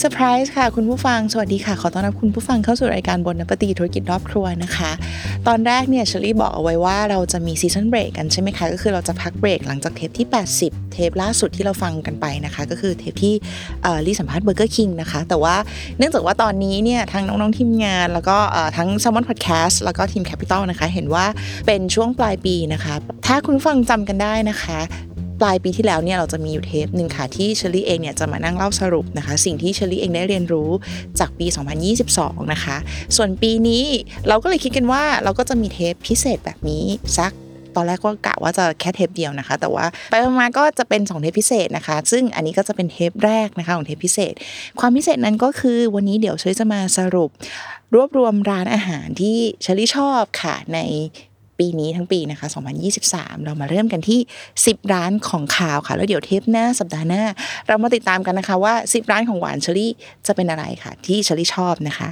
เซอร์ไพรส์ค่ะคุณผู้ฟัง สวัสดีค่ะ ขอต้อนรับคุณผู้ฟังเข้าสู่รายการ Bon Appétit ธุรกิจรอบครัวนะคะ ตอนแรกเนี่ยเชอรี่บอกเอาไว้ว่าเราจะมี season break กันใช่ไหมคะ ก็คือเราจะพักเบรกหลังจากเทปที่ 80 เทปล่าสุดที่เราฟังกันไปนะคะ ก็คือเทปที่รีสัมภาษณ์เบอร์เกอร์คิงนะคะ แต่ว่าเนื่องจากว่าตอนนี้เนี่ยทั้งน้องๆทีมงาน แล้วก็ทั้ง Salmon Podcast แล้วก็ทีม Capital นะคะ เห็นว่าเป็นช่วงปลายปีนะคะ ถ้าคุณฟังจำกันได้นะคะ ปลายปีที่แล้วเนี่ยเราจะมีอยู่เทปหนึ่งค่ะที่เชอรี่เองเนี่ยจะมานั่งเล่าสรุปนะคะ สิ่งที่เชอรี่เองได้เรียนรู้จากปี 2022 นะคะ ส่วนปีนี้เราก็เลยคิดกันว่าเราก็จะมีเทปพิเศษแบบนี้สักตอนแรกก็กะว่าจะแค่เทปเดียวนะคะ แต่ว่าไปมาก็จะเป็น 2 เทปพิเศษนะคะ ซึ่งอันนี้ก็จะเป็นเทปแรกนะคะของเทปพิเศษ ความพิเศษนั้นก็คือวันนี้เดี๋ยวเชอจะมาสรุป รวบรวมร้านอาหารที่เชอรี่ชอบค่ะใน ปีนี้ทั้งปีนะคะ 2023 เรามาเริ่มกันที่ 10 ร้านของข่าวค่ะ แล้วเดี๋ยวเทปหน้าสัปดาห์หน้า เรามาติดตามกันนะคะว่า 10 ร้านของหวานเชอรี่จะเป็นอะไรค่ะ ที่เชอรี่ชอบนะคะ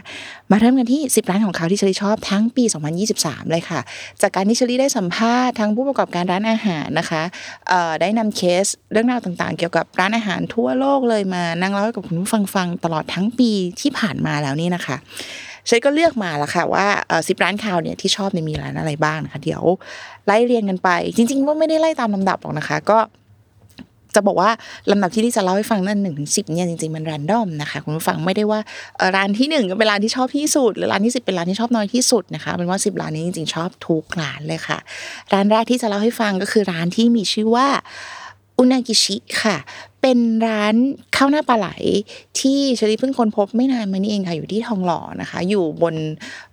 มาเริ่มกันที่ 10 ร้านของข่าวที่เชอรี่ชอบทั้งปี 2023 เลยค่ะ จากการที่เชอรี่ได้สัมภาษณ์ทั้งผู้ประกอบการร้านอาหารนะคะได้นำเคสเรื่องราวต่างๆ เกี่ยวกับร้านอาหารทั่วโลกเลยมานั่งเล่าให้กับคุณผู้ฟังฟังตลอดทั้งปีที่ผ่านมาแล้วนี่นะคะ ฉันก็เลือกมาแล้วค่ะว่าสิบร้านข่าวเนี่ยที่ชอบเนี่ยมีร้านอะไรบ้างนะคะเดี๋ยวไล่เรียงกันไป จริง ๆ ว่าไม่ได้ไล่ตามลำดับหรอกนะคะ ก็จะบอกว่าลำดับที่ที่จะเล่าให้ฟังนั่นหนึ่งถึงสิบเนี่ยจริงๆมันรันดอมนะคะคุณผู้ฟังไม่ได้ว่าร้านที่หนึ่งเป็นร้านที่ชอบที่สุด หรือร้านที่สิบเป็นร้านที่ชอบน้อยที่สุดนะคะเป็นว่าสิบร้านนี้จริงๆชอบทุกร้านเลยค่ะ ร้านแรกที่จะเล่าให้ฟังก็คือร้านที่มีชื่อว่าอุนากิชิค่ะ เป็นร้านข้าวหน้าปลาไหล ที่เชอรี่เพิ่งค้นพบไม่นานมานี้เองค่ะอยู่ที่ทองหล่อนะคะ อยู่บน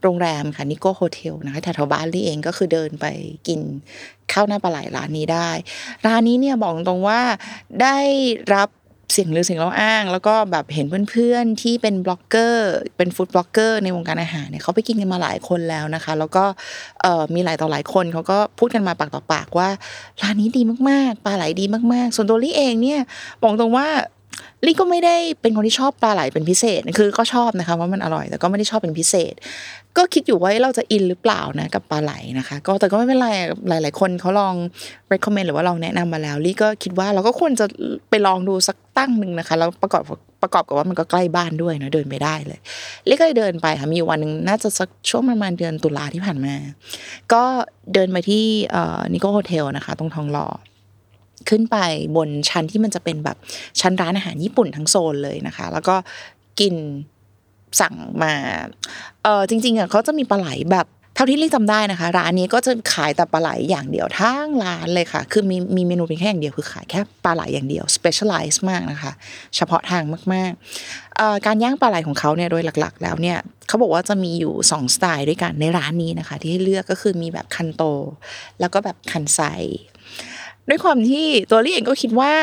โรงแรมค่ะ Nikko Hotel นะคะแถวบ้านลี่เองก็คือเดินไปกินข้าวหน้าปลาไหลร้านนี้ได้ ร้านนี้เนี่ยบอกตรงว่าได้รับ เสียงหรือเสียงเราอ้าง แล้วก็แบบเห็นเพื่อนๆที่เป็นบล็อกเกอร์ เป็นฟู้ดบล็อกเกอร์ในวงการอาหารเนี่ยเขาไปกินกันมาหลายคนแล้วนะคะ แล้วก็มีหลายต่อหลายคนเขาก็พูดกันมาปากต่อปากว่าร้านนี้ดีมากๆปลาไหลดีมากๆ ส่วนตัวลี่เองเนี่ยบอกตรงว่า ลี่ก็ไม่ได้เป็นคนที่ชอบปลาไหลเป็นพิเศษคือก็ชอบนะคะว่ามันอร่อยแต่ก็ไม่ได้ชอบเป็นพิเศษ ก็คิดอยู่ว่าเราจะอินหรือเปล่านะกับปลาไหลนะคะ ก็แต่ก็ไม่เป็นไรหลาย ๆ คนเขาลอง recommend หรือว่าลองแนะนำมาแล้วลี่ก็คิดว่าเราก็ควรจะไปลองดูสักตั้งหนึ่งนะคะแล้วประกอบประกอบกับว่ามันก็ใกล้บ้านด้วยนะเดินไปได้เลยลี่ก็เดินไปค่ะมีวันหนึ่งน่าจะสักช่วงประมาณเดือนตุลาที่ผ่านมา ก็เดินไปที่ Nikko Hotel นะคะ ตรงทองหล่อ ขึ้นไปบนชั้นที่มันจะเป็นแบบชั้นร้านอาหารญี่ปุ่นทั้งโซนเลยนะคะ แล้วก็กินสั่งมาเออจริงๆอะเขาจะมีปลาไหลแบบเท่าที่ลี่จำได้นะคะ ร้านนี้ก็จะขายแต่ปลาไหลอย่างเดียวทั้งร้านเลยค่ะ คือมีมีเมนูเพียงแค่อย่างเดียวคือขายแค่ปลาไหลอย่างเดียว specialize มากนะคะ เฉพาะทางมากๆการย่างปลาไหลของเขาเนี่ยโดยหลักๆ แล้วเนี่ยเขาบอกว่าจะมีอยู่ 2 สไตล์ด้วยกันในร้านนี้นะคะ ที่ให้เลือกก็คือมีแบบคันโต แล้วก็แบบคันไซ ด้วยความที่ตัวลี่เองก็คิดว่า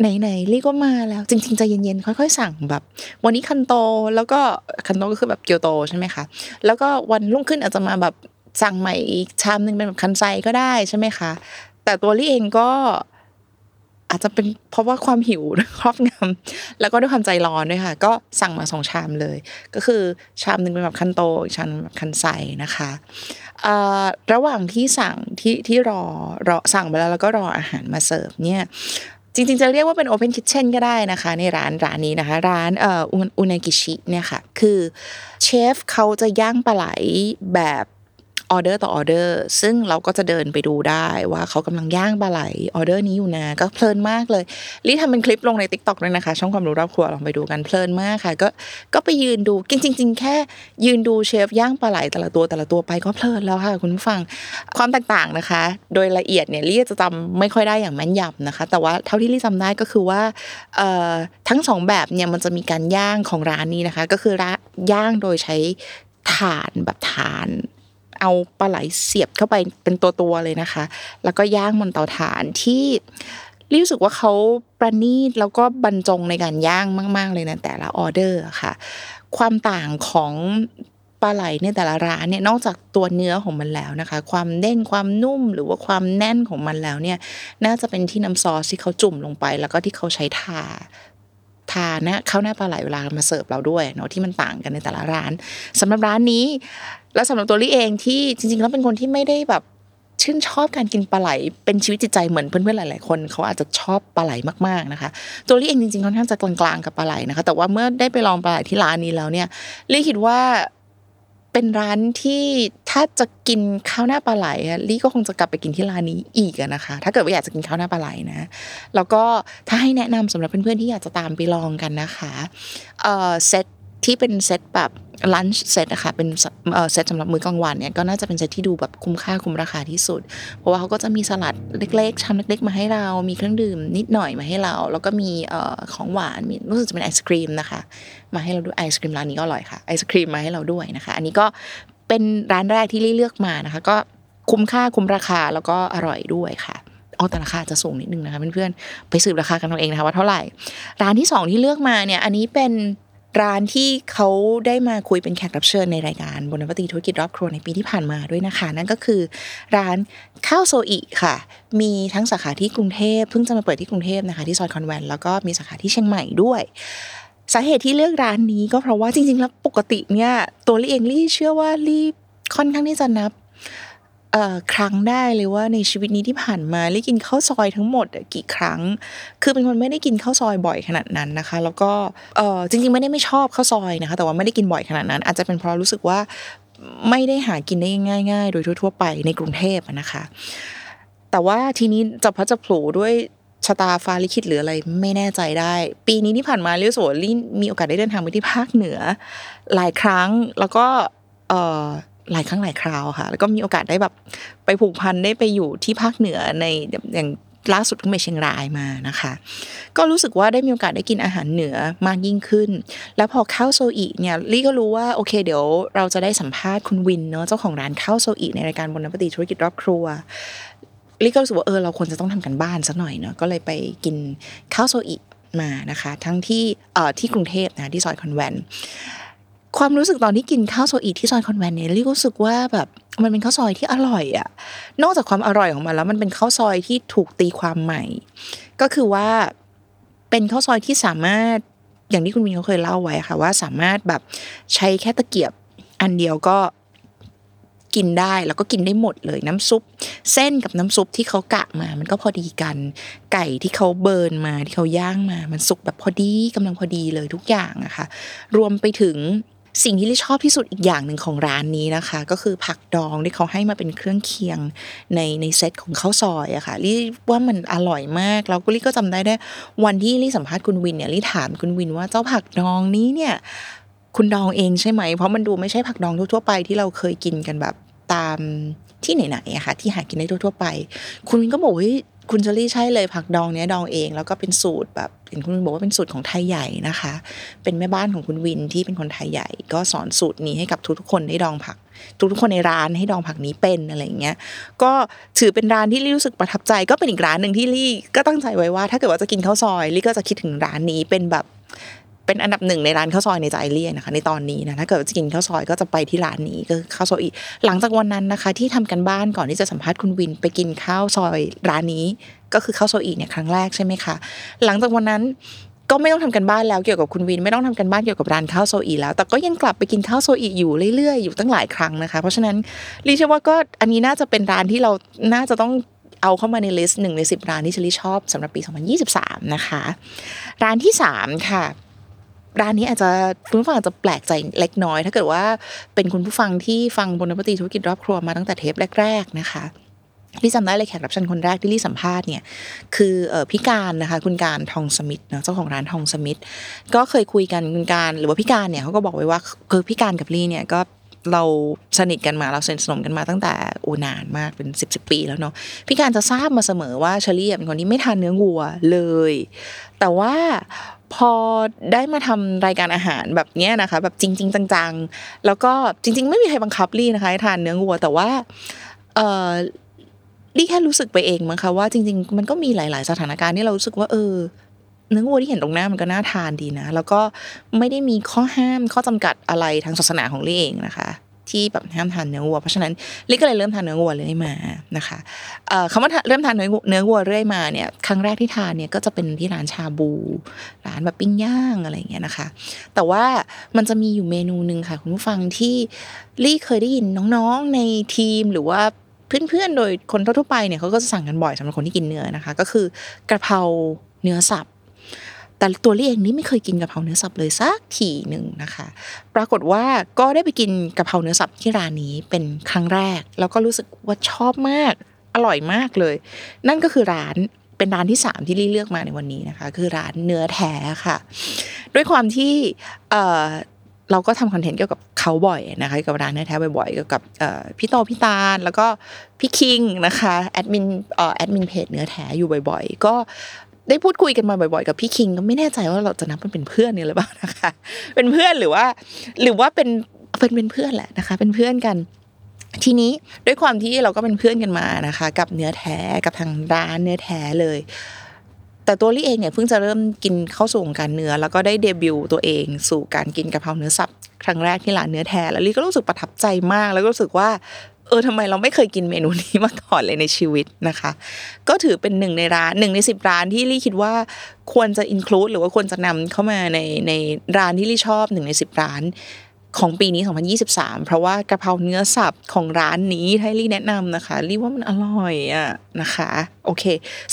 ไหนๆลี่ก็มาแล้ว จริง ๆ ใจเย็นๆค่อย ๆ สั่งแบบ วันนี้คันโตแล้วก็คันโตก็คือแบบเกียวโตใช่ไหมคะแล้วก็วันรุ่งขึ้นอาจจะมาแบบสั่งใหม่อีกชามหนึ่งเป็นแบบคันไซก็ได้ใช่ไหมคะแต่ตัวลี่เองก็อาจจะเป็นเพราะว่าความหิวครอบงำแล้วก็ด้วยความใจร้อนด้วยค่ะ ก็สั่งมาสองชามเลย ก็คือชามหนึ่งเป็นแบบคันโตอีกชามแบบคันไซนะคะ ระหว่างที่สั่งที่ที่รอรอสั่งไปแล้วแล้วก็รออาหารมาเสิร์ฟเนี่ยจริงๆจะเรียกว่าเป็น open kitchen ก็ได้นะคะ ในร้านร้านนี้นะคะ ร้านเอ่ออุนากิชิเนี่ยค่ะ คือเชฟเขาจะย่างปลาไหลแบบ ออเดอร์ต่อออเดอร์ ซึ่งเราก็จะเดินไปดูได้ว่าเขากำลังย่างปลาไหลออเดอร์นี้อยู่นะก็เพลินมากเลยลี่ทำเป็นคลิปลงใน TikTok ด้วยนะคะ ช่องความรู้รอบครัวลองไปดูกันเพลินมากค่ะ ก็ก็ไปยืนดูจริงๆแค่ยืนดูเชฟย่างปลาไหลแต่ละตัวแต่ละตัวไปก็เพลินแล้วค่ะ คุณผู้ฟังความแตกต่างนะคะ โดยละเอียดเนี่ยลี่จะจำไม่ค่อยได้อย่างแม่นยำนะคะ แต่ว่าเท่าที่ลี่จำได้ก็คือว่าทั้งสองแบบเนี่ยมันจะมีการย่างของร้านนี้นะคะ ก็คือร้านย่างโดยใช้ถ่านแบบถ่าน เอาปลาไหลเสียบเข้าไปเป็นตัวๆเลยนะคะ แล้วก็ย่างบนเตาถ่านที่รู้สึกว่าเขาประณีตแล้วก็บรรจงในการย่างมาก ๆ เลยนะแต่ละออเดอร์ค่ะ ความต่างของปลาไหลเนี่ยแต่ละร้านเนี่ยนอกจากตัวเนื้อของมันแล้วนะคะ ความเด้งความนุ่มหรือว่าความแน่นของมันแล้วเนี่ย น่าจะเป็นที่น้ำซอสที่เขาจุ่มลงไป แล้วก็ที่เขาใช้ทาทานะข้าวหน้าปลาไหลเวลามาเสิร์ฟเราด้วยเนาะที่มันต่างกันในแต่ละร้านสำหรับร้านนี้ แล้วสำหรับตัวลี่เองที่จริง ๆ แล้วเป็นคนที่ไม่ได้แบบชื่นชอบการกินปลาไหล เป็นชีวิตจิตใจเหมือนเพื่อนๆหลายๆคนเขาอาจจะชอบปลาไหลมากๆนะคะ ตัวลี่เองจริงๆค่อนข้างจะกลางๆกับปลาไหลนะคะ แต่ว่าเมื่อได้ไปลองปลาไหลที่ร้านนี้แล้วเนี่ยลี่คิดว่าเป็นร้านที่ถ้าจะกินข้าวหน้าปลาไหลลี่ก็คงจะกลับไปกินที่ร้านนี้อีกนะคะ ถ้าเกิดว่าอยากจะกินข้าวหน้าปลาไหลนะ แล้วก็ถ้าให้แนะนำสำหรับเพื่อนๆที่อยากจะตามไปลองกันนะคะเออเซต ที่เป็นเซตแบบลันช์เซตอะค่ะเป็นเซตสำหรับมื้อกลางวันเนี่ยก็น่าจะเป็นเซตที่ดูแบบคุ้มค่าคุ้มราคาที่สุด เพราะว่าเขาก็จะมีสลัดเล็กๆชามเล็ก ๆ มาให้เรา มีเครื่องดื่มนิดหน่อยมาให้เรา แล้วก็มีของหวานมีรู้สึกจะเป็นไอศครีมนะคะ มาให้เราด้วยไอศครีมร้านนี้ก็อร่อยค่ะไอศครีมมาให้เราด้วยนะคะ อันนี้ก็เป็นร้านแรกที่ลี่เลือกมานะคะ ก็คุ้มค่าคุ้มราคาแล้วก็อร่อยด้วยค่ะเอาแต่ราคาจะสูงนิดนึงนะคะเพื่อนๆไปสืบราคากันเอาเองนะคะว่าเท่าไหร่ ร้านที่สองที่เลือกมาเนี่ยอันนี้เป็น ร้านที่เขาได้มาคุยเป็นแขกรับเชิญในรายการบนปฏิธุรกิจรอบครัวในปีที่ผ่านมาด้วยนะคะ นั่นก็คือ ร้านข้าวโซอิค่ะ มีทั้งสาขาที่กรุงเทพเพิ่งจะมาเปิดที่กรุงเทพนะคะ ที่ซอยคอนแวนต์แล้วก็มีสาขาที่เชียงใหม่ด้วยสาเหตุที่เลือกร้านนี้ก็เพราะว่าจริงๆแล้วปกติเนี่ยตัวลี่เองลี่เชื่อว่าลี่ค่อนข้างที่จะนับ ครั้งได้เลยว่าในชีวิตนี้ที่ผ่านมาลี่กินข้าวซอยทั้งหมดกี่ครั้ง คือเป็นคนไม่ได้กินข้าวซอยบ่อยขนาดนั้นนะคะ แล้วก็จริงๆ ไม่ได้ไม่ชอบข้าวซอยนะคะ แต่ว่าไม่ได้กินบ่อยขนาดนั้น อาจจะเป็นเพราะรู้สึกว่าไม่ได้หากินได้ง่าย ๆ โดยทั่ว ๆ ไปในกรุงเทพนะคะ แต่ว่าทีนี้จะพัจะโผล่ด้วยชะตาฟ้าลิขิตหรืออะไรไม่แน่ใจได้ ปีนี้ที่ผ่านมาลิโสลี่มีโอกาสได้เดินทางไปที่ภาคเหนือ หลายครั้งแล้วก็เหลายครั้งหลายคราวค่ะ แล้วก็มีโอกาสได้แบบไปผูกพันได้ไปอยู่ที่ภาคเหนือในอย่างล่าสุดเพิ่งไปเชียงรายมานะคะ ก็รู้สึกว่าได้มีโอกาสได้กินอาหารเหนือมากยิ่งขึ้น แล้วพอข้าวโซอิเนี่ยลี่ก็รู้ว่าโอเคเดี๋ยวเราจะได้สัมภาษณ์คุณวินเนาะเจ้าของร้านข้าวโซอิในรายการ Bon Appétit ธุรกิจรอบครัวลี่ก็รู้สึกว่าเออเราควรจะต้องทำการบ้านสักหน่อยเนาะก็เลยไปกินข้าวโซอิมานะคะ ทั้งที่เอ่อที่กรุงเทพนะที่ซอยคอนแวนต์ ความรู้สึกตอนที่กินข้าวโซอิที่ซอยคอนแวนต์เนี่ยลี่ก็รู้สึกว่าแบบมันเป็นข้าวซอยที่อร่อยอะนอกจากความอร่อยของมันแล้วมันเป็นข้าวซอยที่ถูกตีความใหม่ ก็คือว่าเป็นข้าวซอยที่สามารถอย่างที่คุณวินเขาเคยเล่าไว้ค่ะ ว่าสามารถแบบใช้แค่ตะเกียบอันเดียวก็กินได้แล้วก็กินได้หมดเลยน้ำซุป เส้นกับน้ำซุปที่เขากะมา มันก็พอดีกัน ไก่ที่เขาเบิร์นมาที่เขาย่างมา มันสุกแบบพอดีกำลังพอดีเลยทุกอย่างอะค่ะรวมไปถึง สิ่งที่ลี่ชอบที่สุดอีกอย่างหนึ่งของร้านนี้นะคะ ก็คือผักดองที่เขาให้มาเป็นเครื่องเคียงในในเซตของข้าวซอยอะค่ะลี่ว่ามันอร่อยมากแล้วก็ลี่ก็จำได้ได้วันที่ลี่สัมภาษณ์คุณวินเนี่ยลี่ถามคุณวินว่าเจ้าผักดองนี้เนี่ยคุณดองเองใช่ไหม เพราะมันดูไม่ใช่ผักดองทั่วๆไปที่เราเคยกินกันแบบตามที่ไหนๆอะค่ะที่หากินได้ทั่วๆไป คุณวินก็บอกว่า คุณเชอรี่ใช่เลยผักดองเนี้ยดองเอง แล้วก็เป็นสูตรแบบเห็นคุณวินบอกว่าเป็นสูตรของไทยใหญ่นะคะ เป็นแม่บ้านของคุณวินที่เป็นคนไทยใหญ่ ก็สอนสูตรนี้ให้กับทุกๆคนได้ดองผัก ทุกๆคนในร้านให้ดองผักนี้เป็นอะไรอย่างเงี้ยก็ถือเป็นร้านที่รี่รู้สึกประทับใจก็เป็นอีกร้านหนึ่งที่ลี่ก็ตั้งใจไว้ว่า ถ้าเกิดว่าจะกินข้าวซอยลี่ก็จะคิดถึงร้านนี้เป็นแบบ เป็นอันดับหนึ่งในร้านข้าวซอยในใจเลี่ยนะคะ ในตอนนี้นะถ้าเกิดจะกินข้าวซอยก็จะไปที่ร้านนี้ก็ข้าวซอยอีหลังจากวันนั้นนะคะ ที่ทำกันบ้านก่อนที่จะสัมภาษณ์คุณวินไปกินข้าวซอยร้านนี้ ก็คือข้าวซอยอีเนี่ยครั้งแรกใช่ไหมคะหลังจากวันนั้นก็ไม่ต้องทำกันบ้านแล้วเกี่ยวกับคุณวินไม่ต้องทำกันบ้านเกี่ยวกับร้านข้าวโซอีแล้ว แต่ก็ยังกลับไปกินข้าวโซอีอยู่เรื่อยๆอยู่ตั้งหลายครั้งนะคะ เพราะฉะนั้นลี่เชื่อว่าก็อันนี้น่าจะเป็นร้านที่เราน่าจะต้องเอาเข้ามาใน list หนึ่งในสิบร้านที่เชลี่ชอบสำหรับปี 2023 นะคะ ร้านที่สามค่ะ ร้านนี้อาจจะคุณผู้ฟังอาจจะแปลกใจเล็กน้อย ถ้าเกิดว่าเป็นคุณผู้ฟังที่ฟัง Bon Appétit ธุรกิจรอบครัวมาตั้งแต่เทปแรก ๆ นะคะลี่จำได้เลยแขกรับเชิญคนแรกที่ลี่สัมภาษณ์เนี่ยคือพี่การนะคะคุณการทองสมิธเนอะเจ้าของร้านทองสมิธก็เคยคุยกันคุณการหรือว่าพี่การเนี่ยเขาก็บอกไว้ว่าคือพี่การกับลี่เนี่ยก็เราสนิทกันมาเราสนิทสนมกันมาตั้งแต่โอนานมากเป็นสิบสิบปีแล้วเนาะพี่การจะทราบมาเสมอว่าเชลี่เป็นคนที่ไม่ทานเนื้อวัวเลย แต่ว่า พอได้มาทำรายการอาหารแบบเนี้ยนะคะ แบบจริง ๆ จังๆ แล้วก็จริง ๆ ไม่มีใครบังคับลี่นะคะให้ทานเนื้อวัวแต่ว่าเออลี่แค่รู้สึกไปเองมั้งคะว่าจริง ๆ มันก็มีหลาย ๆ สถานการณ์ที่เรารู้สึกว่าเออเนื้อวัวที่เห็นตรงหน้ามันก็น่าทานดีนะ แล้วก็ไม่ได้มีข้อห้ามข้อจำกัดอะไรทางศาสนาของลี่เองนะคะ ที่แบบห้ามทานเนื้อวัว เพราะฉะนั้นลี่ก็เลยเริ่มทานเนื้อวัวเรื่อยมานะคะเอ่อคำว่าเริ่มทานเนื้อเนื้อวัวเรื่อยมาเนี่ยครั้งแรกที่ทานเนี่ยก็จะเป็นที่ร้านชาบู ร้านแบบปิ้งย่างอะไรอย่างเงี้ยนะคะ แต่ว่ามันจะมีอยู่เมนูหนึ่งค่ะคุณผู้ฟังที่ลี่เคยได้ยินน้องๆในทีมหรือว่าเพื่อนๆโดยคนทั่วไปเนี่ยเขาก็จะสั่งกันบ่อยสำหรับคนที่กินเนื้อนะคะ ก็คือกระเพราเนื้อสับ แต่ตัวลี่เองนี่ไม่เคยกินกะเพราเนื้อสับเลยสักทีหนึ่งนะคะ ปรากฏว่าก็ได้ไปกินกะเพราเนื้อสับที่ร้านนี้เป็นครั้งแรก แล้วก็รู้สึกว่าชอบมาก อร่อยมากเลย นั่นก็คือร้านเป็นร้านที่สามที่ลี่เลือกมาในวันนี้นะคะ คือร้านเนื้อแท้ค่ะ ด้วยความที่เเราก็ทำคอนเทนต์เกี่ยวกับเขาบ่อยนะคะกับร้านเนื้อแท้บ่อยๆเกี่ยวกับพี่โตพี่ตาลแล้วก็พี่คิงนะคะแอดมินแอดมินเพจเนื้อแท้อยู่บ่อย ๆ ก็ ได้พูดคุยกันมาบ่อยๆ กับพี่คิงก็ไม่แน่ใจว่าเราจะนับมันเป็นเพื่อนเนี่ยหรือเปล่านะคะ เป็นเพื่อนหรือว่า หรือว่าเป็นเป็นเป็นเพื่อนแหละนะคะ เป็นเพื่อนกัน ทีนี้ด้วยความที่เราก็เป็นเพื่อนกันมานะคะ กับเนื้อแท้กับทางร้านเนื้อแท้เลย แต่ตัวลี่เองเนี่ยเพิ่งจะเริ่มกินเข้าสู่วงการเนื้อ แล้วก็ได้เดบิวต์ตัวเองสู่การกินกะเพราเนื้อสับครั้งแรกที่ร้านเนื้อแท้แล้วลี่ก็รู้สึกประทับใจมาก แล้วก็รู้สึกว่า ออทำไมเราไม่เคยกินเมนูนี้มาก่อนเลยในชีวิตนะคะ ก็ถือเป็นหนึ่งในร้านหนึ่งในสิบร้านที่ลี่คิดว่าควรจะอินคลูดหรือว่าควรจะนำเข้ามาในในร้านที่ลี่ชอบหนึ่งในสิบร้าน ของปีนี้ 2023 เพราะว่ากะเพราเนื้อสับของร้านนี้ให้ลี่แนะนำนะคะลี่ว่ามันอร่อยอะนะคะโอเค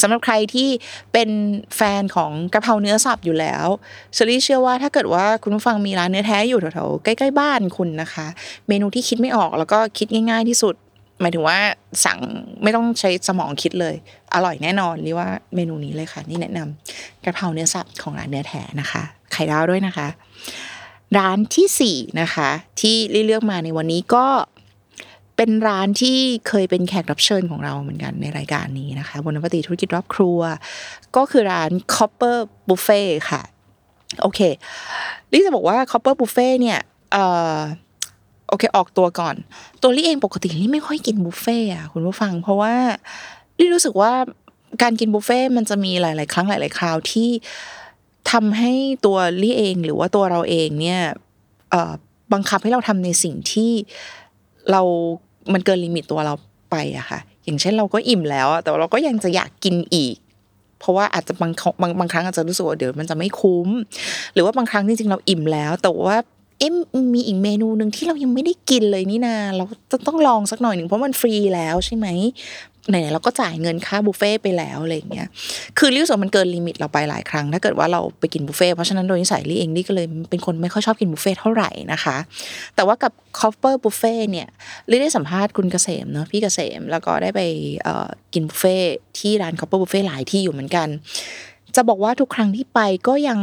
สำหรับใครที่เป็นแฟนของกะเพราเนื้อสับอยู่แล้วเชอรี่เชื่อว่าถ้าเกิดว่าคุณผู้ฟังมีร้านเนื้อแท้อยู่แถวๆใกล้ๆบ้านคุณนะคะ เมนูที่คิดไม่ออกแล้วก็คิดง่าย ๆที่สุดหมายถึงว่าสั่งไม่ต้องใช้สมองคิดเลย อร่อยแน่นอนเรียกว่าเมนูนี้เลยค่ะ นี่แนะนำกะเพราเนื้อสับของร้านเนื้อแท้นะคะ ไข่ดาวด้วยนะคะ ร้านที่สี่นะคะที่ลี่เลือกมาในวันนี้ก็เป็นร้านที่เคยเป็นแขกรับเชิญของเราเหมือนกันในรายการนี้นะคะบนนปฏิธุรกิจรอบครัว ก็คือร้าน Copper Buffet ค่ะ โอเคลี่จะบอกว่า Copper Buffet เนี่ยเออโอเค ออกตัวก่อน ตัวลี่เองปกติลี่ไม่ค่อยกินบุฟเฟ่อะคุณผู้ฟัง เพราะว่าลี่รู้สึกว่าการกินบุฟเฟ่มันจะมีหลาย ๆ ครั้งหลาย ๆ คราวที่ ทำให้ตัวลี่เองหรือว่าตัวเราเองเนี่ยบังคับให้เราทำในสิ่งที่เรา มันเกิน limit ตัวเราไปอะค่ะ อย่างเช่นเราก็อิ่มแล้วแต่ว่าเราก็ยังจะอยากกินอีก เพราะว่าอาจจะบางบางบางครั้งอาจจะรู้สึกว่าเดี๋ยวมันจะไม่คุ้ม หรือว่าบางครั้งจริงๆเราอิ่มแล้ว แต่ว่า เอ๊ะมีอีกเมนูหนึ่งที่เรายังไม่ได้กินเลยนี่นาเราจะต้องลองสักหน่อยหนึ่งเพราะมันฟรีแล้วใช่ไหมไหนๆเราก็จ่ายเงินค่าบุฟเฟ่ไปแล้วอะไรอย่างเงี้ย คือลี่รู้สึกว่ามันเกิน limit เราไปหลายครั้ง ถ้าเกิดว่าเราไปกินบุฟเฟ่เพราะฉะนั้นโดยนิสัยลี่เองลี่ก็เลยเป็นคนไม่ค่อยชอบกินบุฟเฟ่เท่าไหร่นะคะ แต่ว่ากับ Copper Buffet เนี่ยลี่ได้สัมภาษณ์คุณเกษมเนาะพี่เกษมแล้วก็ได้ไปกินบุฟเฟ่ที่ร้าน Copper Buffet หลายที่อยู่เหมือนกัน จะบอกว่าทุกครั้งที่ไปก็ยัง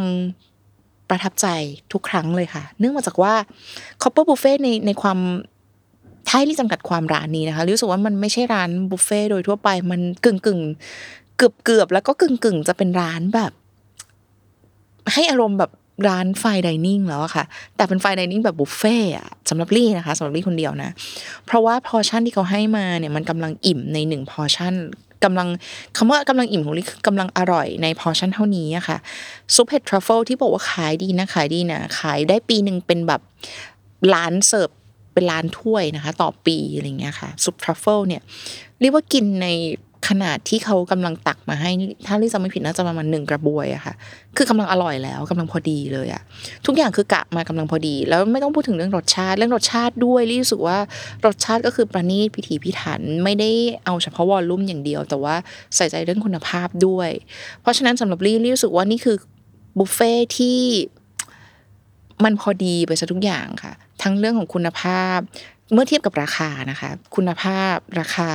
ประทับใจทุกครั้งเลยค่ะ เนื่องมาจากว่า Copper Buffet ในในความถ้าให้ลี่จำกัดความร้านนี้นะคะรู้สึกว่ามันไม่ใช่ร้านบุฟเฟ่โดยทั่วไปมันกึ่งกึ่งเกือบเกือบแล้วก็กึ่งกึ่งจะเป็นร้านแบบ ให้อารมณ์แบบร้าน fine dining แล้วอะค่ะ แต่เป็น fine dining แบบบุฟเฟ่อะสำหรับลี่นะคะสำหรับลี่คนเดียวนะ เพราะว่าพอชั่นที่เขาให้มาเนี่ยมันกำลังอิ่มในหนึ่งพอชั่น กำลังคำว่ากำลังอิ่มของลี่คือกำลังอร่อยในพอชั่นเท่านี้อะค่ะซุปเห็ดทรัฟเฟิลที่บอกว่าขายดีนะขายดีนะขายได้ปีหนึ่งเป็นแบบล้านเสิร์ฟเป็นล้านถ้วยนะคะ ต่อปีอะไรเงี้ยค่ะซุปทรัฟเฟิลเนี่ยเรียกว่ากินใน ขนาดที่เขากำลังตักมาให้ ถ้าลี่จำไม่ผิดน่าจะประมาณหนึ่งกระบวยอะค่ะ คือกำลังอร่อยแล้วกำลังพอดีเลยอะทุกอย่างคือกะมากำลังพอดี แล้วไม่ต้องพูดถึงเรื่องรสชาติ เรื่องรสชาติด้วยลี่รู้สึกว่ารสชาติก็คือประณีตพิถีพิถันไม่ได้เอาเฉพาะวอลลุ่มอย่างเดียว แต่ว่าใส่ใจเรื่องคุณภาพด้วย เพราะฉะนั้นสำหรับลี่ลี่รู้สึกว่านี่คือบุฟเฟ่ที่มันพอดีไปซะทุกอย่างค่ะ ทั้งเรื่องของคุณภาพ เมื่อเทียบกับราคานะคะ คุณภาพราคา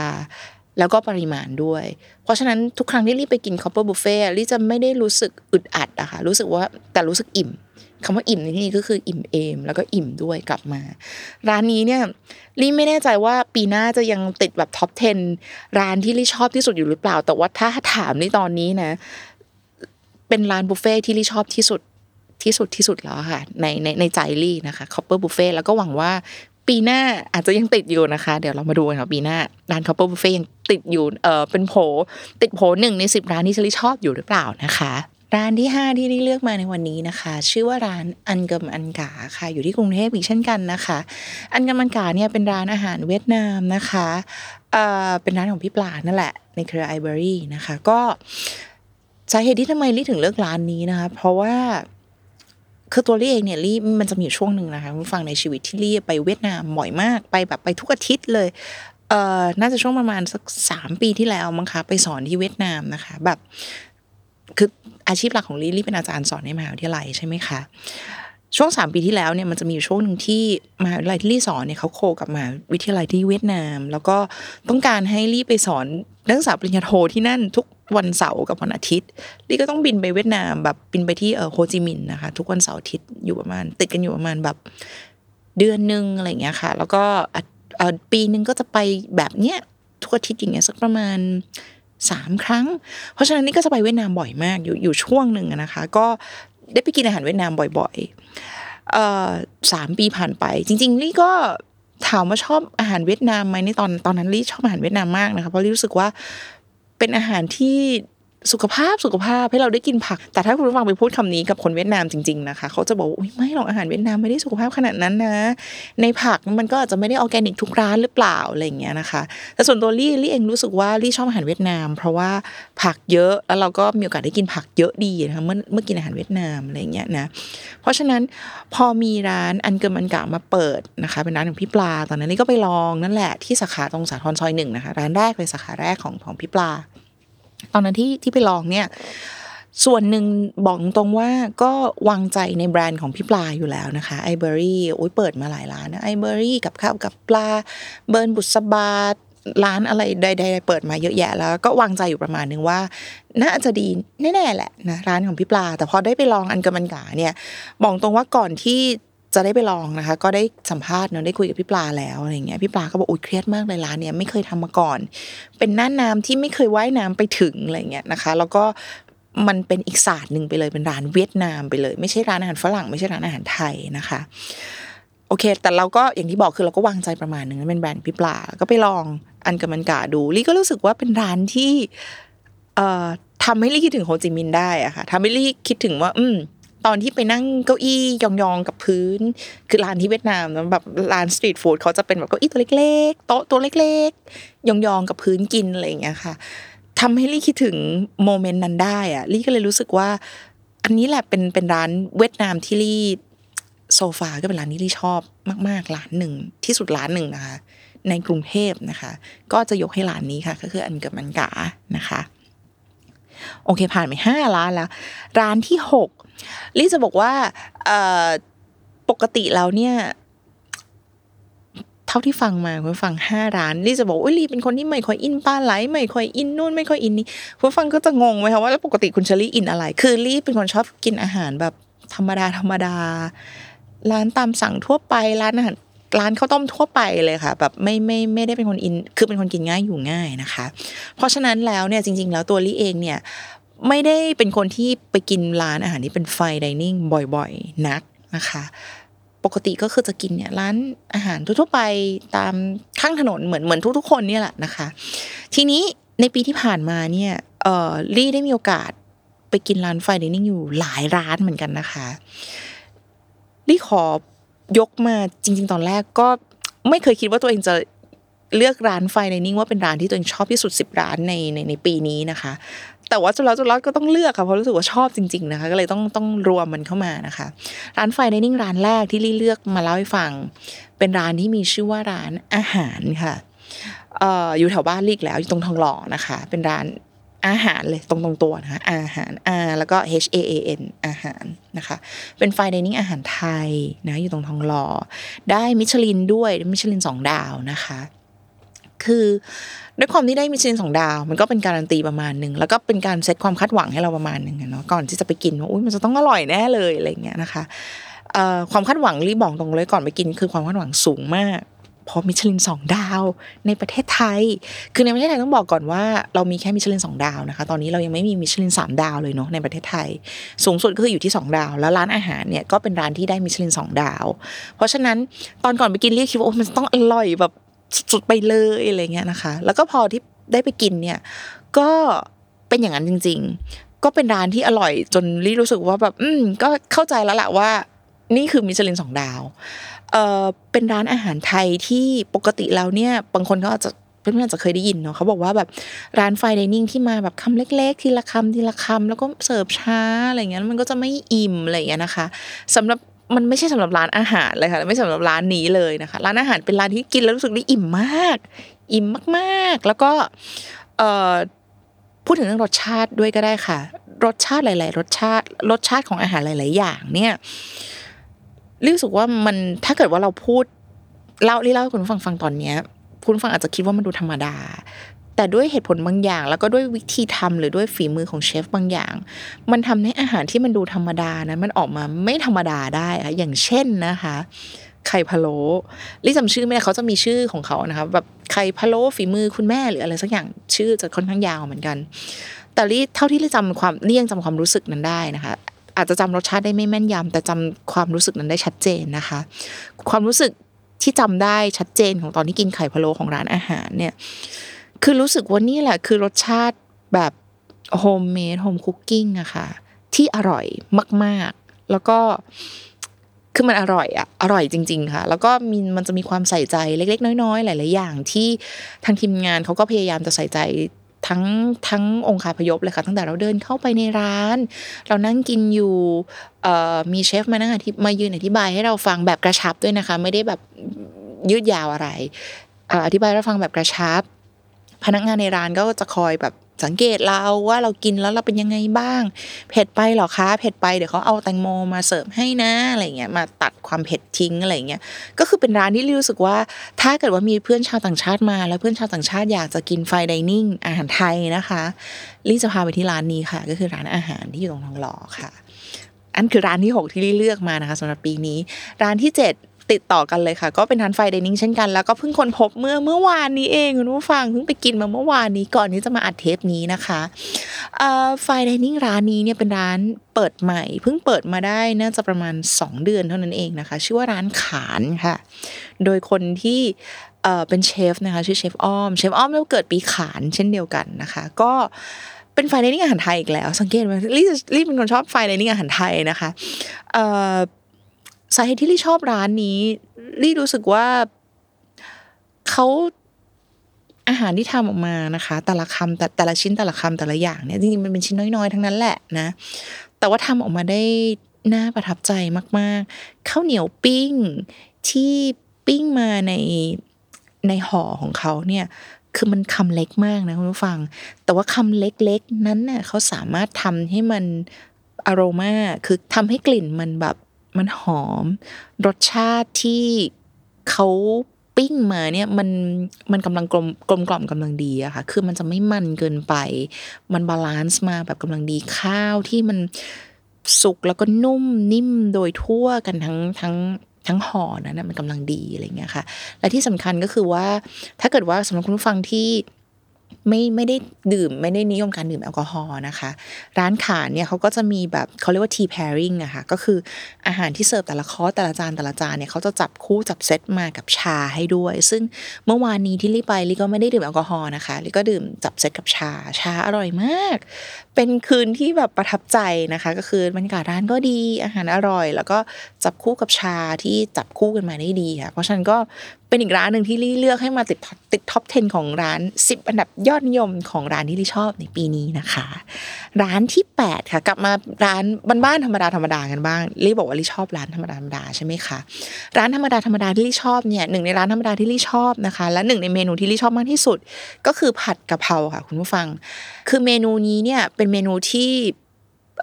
แล้วก็ปริมาณด้วย เพราะฉะนั้นทุกครั้งที่ลี่ไปกิน Copper Buffet ลี่จะไม่ได้รู้สึกอึดอัดอะค่ะรู้สึกว่าแต่รู้สึกอิ่มคำว่าอิ่มในที่นี้ก็คืออิ่มเอม แล้วก็อิ่มด้วยกลับมา ร้านนี้เนี่ยลี่ไม่แน่ใจว่าปีหน้าจะยังติดแบบ top 10 ร้านที่ลี่ชอบที่สุดอยู่หรือเปล่า แต่ว่าถ้าถามในตอนนี้นะ เป็นร้านบุฟเฟ่ที่ลี่ชอบที่สุดที่สุดที่สุดแล้วค่ะในในในใจลี่นะคะ Copper Buffet แล้วก็หวังว่า ปีหน้าอาจจะยังติดอยู่นะคะ เดี๋ยวเรามาดูกันค่ะปีหน้าร้าน Copper Buffet ยังติดอยู่เออเป็นโผติดโผหนึ่งในสิบร้านที่เชลี่ชอบอยู่หรือเปล่านะคะร้านที่ 5 ที่ได้เลือกมาในวันนี้นะคะ ชื่อว่าร้าน An Com An Ca ค่ะ อยู่ที่กรุงเทพอีกเช่นกันนะคะ An Com An Ca เนี่ยเป็นร้านอาหารเวียดนามนะคะเอ่อเป็นร้านของพี่ปลานั่นแหละ ในเครือ iberry นะคะ ก็สาเหตุที่ทำไมลี่ถึงเลือกร้านนี้นะคะ เพราะว่า คือตัวลี่เองเนี่ยลี่มันจะมีช่วงหนึ่งนะคะคุณฟังในชีวิตที่ลี่ไปเวียดนามบ่อยมากไปแบบไปทุกอาทิตย์เลยเอ่อน่าจะช่วงประมาณสักสามปีที่แล้วมั้งคะไปสอนที่เวียดนามนะคะ แบบคืออาชีพหลักของลี่ลี่เป็นอาจารย์สอนในมหาวิทยาลัยใช่ไหมคะ ช่วงสามปีที่แล้วเนี่ยมันจะมีอยู่ช่วงหนึ่งที่มหาวิทยาลัยที่ลี่สอนเนี่ยเขาโคกับมหาวิทยาลัยที่เวียดนาม แล้วก็ต้องการให้ลี่ไปสอนนักศึกษาปริญญาโทที่นั่นทุกวันเสาร์กับวันอาทิตย์ลี่ก็ต้องบินไปเวียดนามแบบบินไปที่เออโฮจิมินห์นะคะ ทุกวันเสาร์อาทิตย์อยู่ประมาณ ติดกันอยู่ประมาณแบบเดือนหนึ่งอะไรเงี้ยค่ะ แล้วก็อะเอ่อปีหนึ่งก็จะไปแบบเนี้ยทุกอาทิตย์อย่างเงี้ยสักประมาณสามครั้ง เพราะฉะนั้นนี่ก็จะไปเวียดนามบ่อยมากอยู่อยู่ช่วงหนึ่งนะคะ ก็ ได้ไปกินอาหารเวียดนามบ่อยๆสามปีผ่านไป จริงๆลี่ก็ถามว่าชอบอาหารเวียดนามไหมในตอนตอนนั้นลี่ชอบอาหารเวียดนามมากนะคะเพราะลี่รู้สึกว่าเป็นอาหารที่ สุขภาพสุขภาพให้เราได้กินผัก แต่ถ้าคุณผู้ฟังไปพูดคำนี้กับคนเวียดนามจริงๆนะคะ เขาจะบอกว่าอุ๊ยไม่หรอกอาหารเวียดนามไม่ได้สุขภาพขนาดนั้นนะ ในผักมันก็อาจจะไม่ได้ออแกนิกทุกร้านหรือเปล่าอะไรอย่างเงี้ยนะคะ แต่ส่วนตัวลี่ลี่เองรู้สึกว่าลี่ชอบอาหารเวียดนาม เพราะว่าผักเยอะแล้วเราก็มีโอกาสได้กินผักเยอะดีนะคะเมื่อเมื่อกินอาหารเวียดนามอะไรอย่างเงี้ยนะ เพราะฉะนั้นพอมีร้านอันเกิมอันกะมาเปิดนะคะ เป็นร้านของพี่ปลาตอนนั้นลี่ก็ไปลองนั่นแหละที่สาขาตรงสาทรซอยหนึ่งนะคะร้านแรกเลยสาขาแรกของของพี่ปลา ตอนนั้นที่ที่ไปลองเนี่ยส่วนหนึ่งบอกตรงว่าก็วางใจในแบรนด์ของพี่ปลาอยู่แล้วนะคะไอเบอรี่โอ้ยเปิดมาหลายร้านนะไอเบอรี่กับข้าวกับปลาเบิร์นบุษบาร้านอะไรใดๆเปิดมาเยอะแยะแล้ว ก็วางใจอยู่ประมาณนึงว่า น่าจะดีแน่ๆแหละนะร้านของพี่ปลา แต่พอได้ไปลองอันกำมันกาเนี่ยบอกตรงว่าก่อนที่ จะได้ไปลองนะคะ ก็ได้สัมภาษณ์เนอะได้คุยกับพี่ปลาแล้วอะไรเงี้ยพี่ปลาก็บอกอุ้ยเครียดมากเลยร้านเนี่ยไม่เคยทำมาก่อน เป็นน่านน้ำที่ไม่เคยว่ายน้ำไปถึงอะไรเงี้ยนะคะ แล้วก็มันเป็นอีกศาสตร์หนึ่งไปเลยเป็นร้านเวียดนามไปเลย ไม่ใช่ร้านอาหารฝรั่งไม่ใช่ร้านอาหารไทยนะคะโอเค แต่เราก็อย่างที่บอกคือเราก็วางใจประมาณหนึ่งเป็นแบรนด์พี่ปลาก็ไปลองอันกับมันกาดูลี่ก็รู้สึกว่าเป็นร้านที่เอ่อทำให้ลี่คิดถึงโฮจิมินห์ได้อะค่ะทำให้ลี่คิดถึงว่า อืม ตอนที่ไปนั่งเก้าอี้ยองๆกับพื้น คือร้านที่เวียดนามนะแบบร้าน street food เขาจะเป็นแบบเก้าอี้ตัวเล็กๆโต๊ะตัวเล็กๆยองๆกับพื้นกินอะไรอย่างเงี้ยค่ะทำให้ลี่คิดถึง moment นั้นได้อะลี่ก็เลยรู้สึกว่า อันนี้แหละเป็นเป็นร้านเวียดนามที่ลี่ so far ก็เป็นร้านที่ลี่ชอบมาก ๆ ร้านหนึ่งที่สุดร้านหนึ่งนะคะ ในกรุงเทพนะคะ ก็จะยกให้ร้านนี้ค่ะ ก็คือ An Com An Ca นะคะ โอเคผ่านไปห้าร้านแล้ว ร้านที่หกลี่จะบอกว่าปกติแล้วเนี่ยเท่าที่ฟังมาคุณฟังห้าร้านลี่จะบอกว่าลี่เป็นคนที่ไม่ค่อยอินปลาไหลไม่ค่อยอินนู่นไม่ค่อยอินนี่คุณฟังก็จะงงไหมคะว่าแล้วปกติคุณเชอรี่อินอะไร คือลี่เป็นคนชอบกินอาหารแบบธรรมดาธรรมดา ร้านตามสั่งทั่วไปร้านอาหาร ร้านข้าวต้มทั่วไปเลยค่ะ แบบไม่ไม่ไม่ได้เป็นคนอินคือเป็นคนกินง่ายอยู่ง่ายนะคะ เพราะฉะนั้นแล้วเนี่ยจริง ๆ แล้วตัวลี่เองเนี่ยไม่ได้เป็นคนที่ไปกินร้านอาหารที่เป็นไฟดิเนิ่งบ่อยๆ นักนะคะปกติก็คือจะกินเนี่ยร้านอาหารทั่วไปตามข้างถนนเหมือนเหมือนทุกๆ คนเนี่ยแหละนะคะ ทีนี้ในปีที่ผ่านมาเนี่ยเอ่อลี่ได้มีโอกาสไปกินร้านไฟดิเนิ่งอยู่หลายร้านเหมือนกันนะคะ ลี่ขอ ยกมาจริง ๆ ตอนแรกก็ไม่เคยคิดว่าตัวเองจะเลือกร้านไฟดิเนิ่งว่าเป็นร้านที่ตัวเองชอบที่สุดสิบร้านในในในปีนี้นะคะ แต่ว่าจุดแล้วจุดแล้วก็ต้องเลือกค่ะเพราะรู้สึกว่าชอบจริง ๆ นะคะ ก็เลยต้องต้องรวมมันเข้ามานะคะ ร้านไฟดิเนิ่งร้านแรกที่ลี่เลือกมาเล่าให้ฟัง เป็นร้านที่มีชื่อว่าร้านอาหารค่ะเอ่ออยู่แถวบ้านลีกแล้วอยู่ตรงทองหล่อนะคะ เป็นร้าน อาหารเลยตรงตรงๆตัวนะคะอาหาร R แล้วก็ H A A N อาหารนะคะ เป็นไฟดิเนิ่งอาหารไทยนะอยู่ตรงทองหล่อได้มิชลินด้วยมิชลินสองดาวนะคะ คือด้วยความที่ได้มิชลินสองดาว มันก็เป็นการันตีประมาณหนึ่งแล้วก็เป็นการเซตความคาดหวังให้เราประมาณหนึ่งเนาะก่อนที่จะไปกินว่าอุ้ยมันจะต้องอร่อยแน่เลยอะไรเงี้ยนะคะความคาดหวังรีบบอกตรงเลยก่อนไปกินคือความคาดหวังสูงมาก พราะมิชลินสองดาวในประเทศไทย คือในประเทศไทยต้องบอกก่อนว่าเรามีแค่มิชลินสองดาวนะคะ ตอนนี้เรายังไม่มีมิชลินสามดาวเลยเนาะในประเทศไทย สูงสุดก็คืออยู่ที่สองดาว แล้วร้านอาหารเนี่ยก็เป็นร้านที่ได้มิชลินสองดาว เพราะฉะนั้นตอนก่อนไปกินเรียกคิดว่าโอ้มันต้องอร่อยแบบสุดๆไปเลยอะไรเงี้ยนะคะ แล้วก็พอที่ได้ไปกินเนี่ยก็เป็นอย่างนั้นจริงก็เป็นร้านที่อร่อยจนลี่รู้สึกว่าแบบ อืมก็เข้าใจแล้วแหละว่า นี่คือมิชลินสองดาว เออเป็นร้านอาหารไทยที่ปกติแล้วเนี่ยบางคนเขาอาจจะเพื่อนๆอาจจะเคยได้ยินเนาะเขาบอกว่าแบบร้านไฟดิเนิ่งที่มาแบบคำเล็ก ๆ ทีละคำทีละคำแล้วก็เสิร์ฟช้าอะไรเงี้ยมันก็จะไม่อิ่มอะไรเงี้ยนะคะสำหรับมันไม่ใช่สำหรับร้านอาหารเลยค่ะไม่สำหรับร้านนี้เลยนะคะ ร้านอาหารเป็นร้านที่กินแล้วรู้สึกได้อิ่มมาก อิ่มมากๆ แล้วก็เอ่อพูดถึงเรื่องรสชาติด้วยก็ได้ค่ะ รสชาติหลาย ๆ รสชาติรสชาติของอาหารหลาย ๆ อย่างเนี่ย รู้สึกว่ามันถ้าเกิดว่าเราพูดเล่าเล่าให้คุณฟังฟังตอนเนี้ย คุณฟังอาจจะคิดว่ามันดูธรรมดา แต่ด้วยเหตุผลบางอย่าง แล้วก็ด้วยวิธีทำหรือด้วยฝีมือของเชฟบางอย่าง มันทำให้อาหารที่มันดูธรรมดานะมันออกมาไม่ธรรมดาได้อะอย่างเช่นนะคะไข่พะโล้ลิจำชื่อไม่ได้เขาจะมีชื่อของเขานะคะแบบไข่พะโล้ฝีมือคุณแม่หรืออะไรสักอย่างชื่อจะค่อนข้างยาวเหมือนกัน แต่ลิเท่าที่ลิจำความเลี่ยงจำความรู้สึกนั้นได้นะคะ อาจจะจำรสชาติได้ไม่แม่นยำแต่จำความรู้สึกนั้นได้ชัดเจนนะคะ ความรู้สึกที่จำได้ชัดเจนของตอนที่กินไข่พะโล้ของร้านอาหารเนี่ย คือรู้สึกว่านี่แหละคือรสชาติแบบ homemade home cooking อะค่ะ ที่อร่อยมาก ๆ แล้วก็คือมันอร่อยอะอร่อยจริง ๆ ค่ะ แล้วก็มีมันจะมีความใส่ใจเล็ก ๆ น้อย ๆ หลาย ๆ อย่างที่ทางทีมงานเขาก็พยายามจะใส่ใจ ทั้งทั้งองค์คาพยพเลยค่ะตั้งแต่เราเดินเข้าไปในร้าน เรานั่งกินอยู่มีเชฟมานั่งอธิมายืนอธิบายให้เราฟังแบบกระชับด้วยนะคะ ไม่ได้แบบยืดยาวอะไรอธิบายเราฟังแบบกระชับ พนักงานในร้านก็จะคอยแบบ สังเกตเราว่าเรากินแล้วเราเป็นยังไงบ้าง เผ็ดไปหรอคะเผ็ดไปเดี๋ยวเขาเอาแตงโมมาเสิร์ฟให้นะอะไรเงี้ยมาตัดความเผ็ดทิ้งอะไรเงี้ยก็คือเป็นร้านที่รู้สึกว่า ถ้าเกิดว่ามีเพื่อนชาวต่างชาติมา แล้วเพื่อนชาวต่างชาติอยากจะกินไฟดิเนิ่งอาหารไทยนะคะลี่จะพาไปที่ร้านนี้ค่ะ ก็คือร้านอาหารที่อยู่ตรงทองหล่อค่ะ อันคือร้านที่ 6 ที่ลี่เลือกมานะคะสำหรับปีนี้ ร้านที่ 7 ติดต่อกันเลยค่ะ ก็เป็นร้านไฟเดนิ่งเช่นกันแล้วก็เพิ่งค้นพบเมื่อเมื่อวานนี้เองคุณผู้ฟังเพิ่งไปกินมาเมื่อวานนี้ก่อนที่จะมาอัดเทปนี้นะคะไฟเดนิ่งร้านนี้เนี่ยเป็นร้านเปิดใหม่เพิ่งเปิดมาได้น่าจะประมาณ 2 เดือนเท่านั้นเองนะคะ ชื่อว่าร้านขานค่ะ โดยคนที่เอ่อเป็นเชฟนะคะชื่อเชฟอ้อมเชฟอ้อมแล้วเกิดปีขานเช่นเดียวกันนะคะ ก็เป็นไฟดิเนิ่งอาหารไทยอีกแล้ว สังเกตไหมลี่ลี่เป็นคนชอบไฟดิเนิ่งอาหารไทยนะคะเอ่อ สาเหตุที่ลี่ชอบร้านนี้ลี่รู้สึกว่าเขาอาหารที่ทำออกมานะคะ แต่ละคำแต่แต่ละชิ้นแต่ละคำแต่ละอย่างเนี่ยจริงๆมันเป็นชิ้นน้อยๆทั้งนั้นแหละนะ แต่ว่าทำออกมาได้น่าประทับใจมากๆข้าวเหนียวปิ้งที่ปิ้งมาในในห่อของเขาเนี่ยคือมันคำเล็กมากนะคุณผู้ฟัง แต่ว่าคำเล็กๆนั้นเน่ยเขาสามารถทำให้มันอโรมาคือทำให้กลิ่นมันแบบ มันหอม รสชาติที่เขาปิ้งมาเนี่ยมันมันกำลังกลมกลมกล่อมกำลังดีอะค่ะคือมันจะไม่มันเกินไป มัน balance มาแบบกำลังดีข้าวที่มันสุกแล้วก็นุ่มนิ่มโดยทั่วกันทั้งทั้งทั้งห่อนั้นนะมันกำลังดีอะไรเงี้ยค่ะ และที่สำคัญก็คือว่าถ้าเกิดว่าสำหรับคุณผู้ฟังที่ ไม่ไม่ได้ดื่มไม่ได้นิยมการดื่มแอลกอฮอล์นะคะ ร้านขานเนี่ยเขาก็จะมีแบบเขาเรียกว่า tea pairing อะค่ะก็คืออาหารที่เสิร์ฟแต่ละคอร์สแต่ละจานแต่ละจานเนี่ยเขาจะจับคู่จับเซตมากับชาให้ด้วย ซึ่งเมื่อวานนี้ที่ลี่ไปลี่ก็ไม่ได้ดื่มแอลกอฮอล์นะคะลี่ก็ดื่มจับเซตกับชาชาอร่อยมากเป็นคืนที่แบบประทับใจนะคะ ก็คือบรรยากาศร้านก็ดีอาหารอร่อย แล้วก็จับคู่กับชาที่จับคู่กันมาได้ดีค่ะเพราะฉันก็เป็นอีกร้านหนึ่งที่ลี่เลือกให้มาติดติดท็อป 10 ของร้าน 10 อันดับยอดนิยมของร้านที่ลี่ชอบในปีนี้นะคะ ร้านที่ 8 ค่ะ กลับมาร้านบ้านๆธรรมดาธรรมดากันบ้างลี่บอกว่าลี่ชอบร้านธรรมดาธรรมดาใช่ไหมคะร้านธรรมดาธรรมดาที่ลี่ชอบเนี่ยหนึ่งในร้านธรรมดาที่ลี่ชอบนะคะ และหนึ่งในเมนูที่ลี่ชอบมากที่สุด ก็คือผัดกะเพราค่ะคุณผู้ฟังคือเมนูนี้เนี่ยเป็นเมนูที่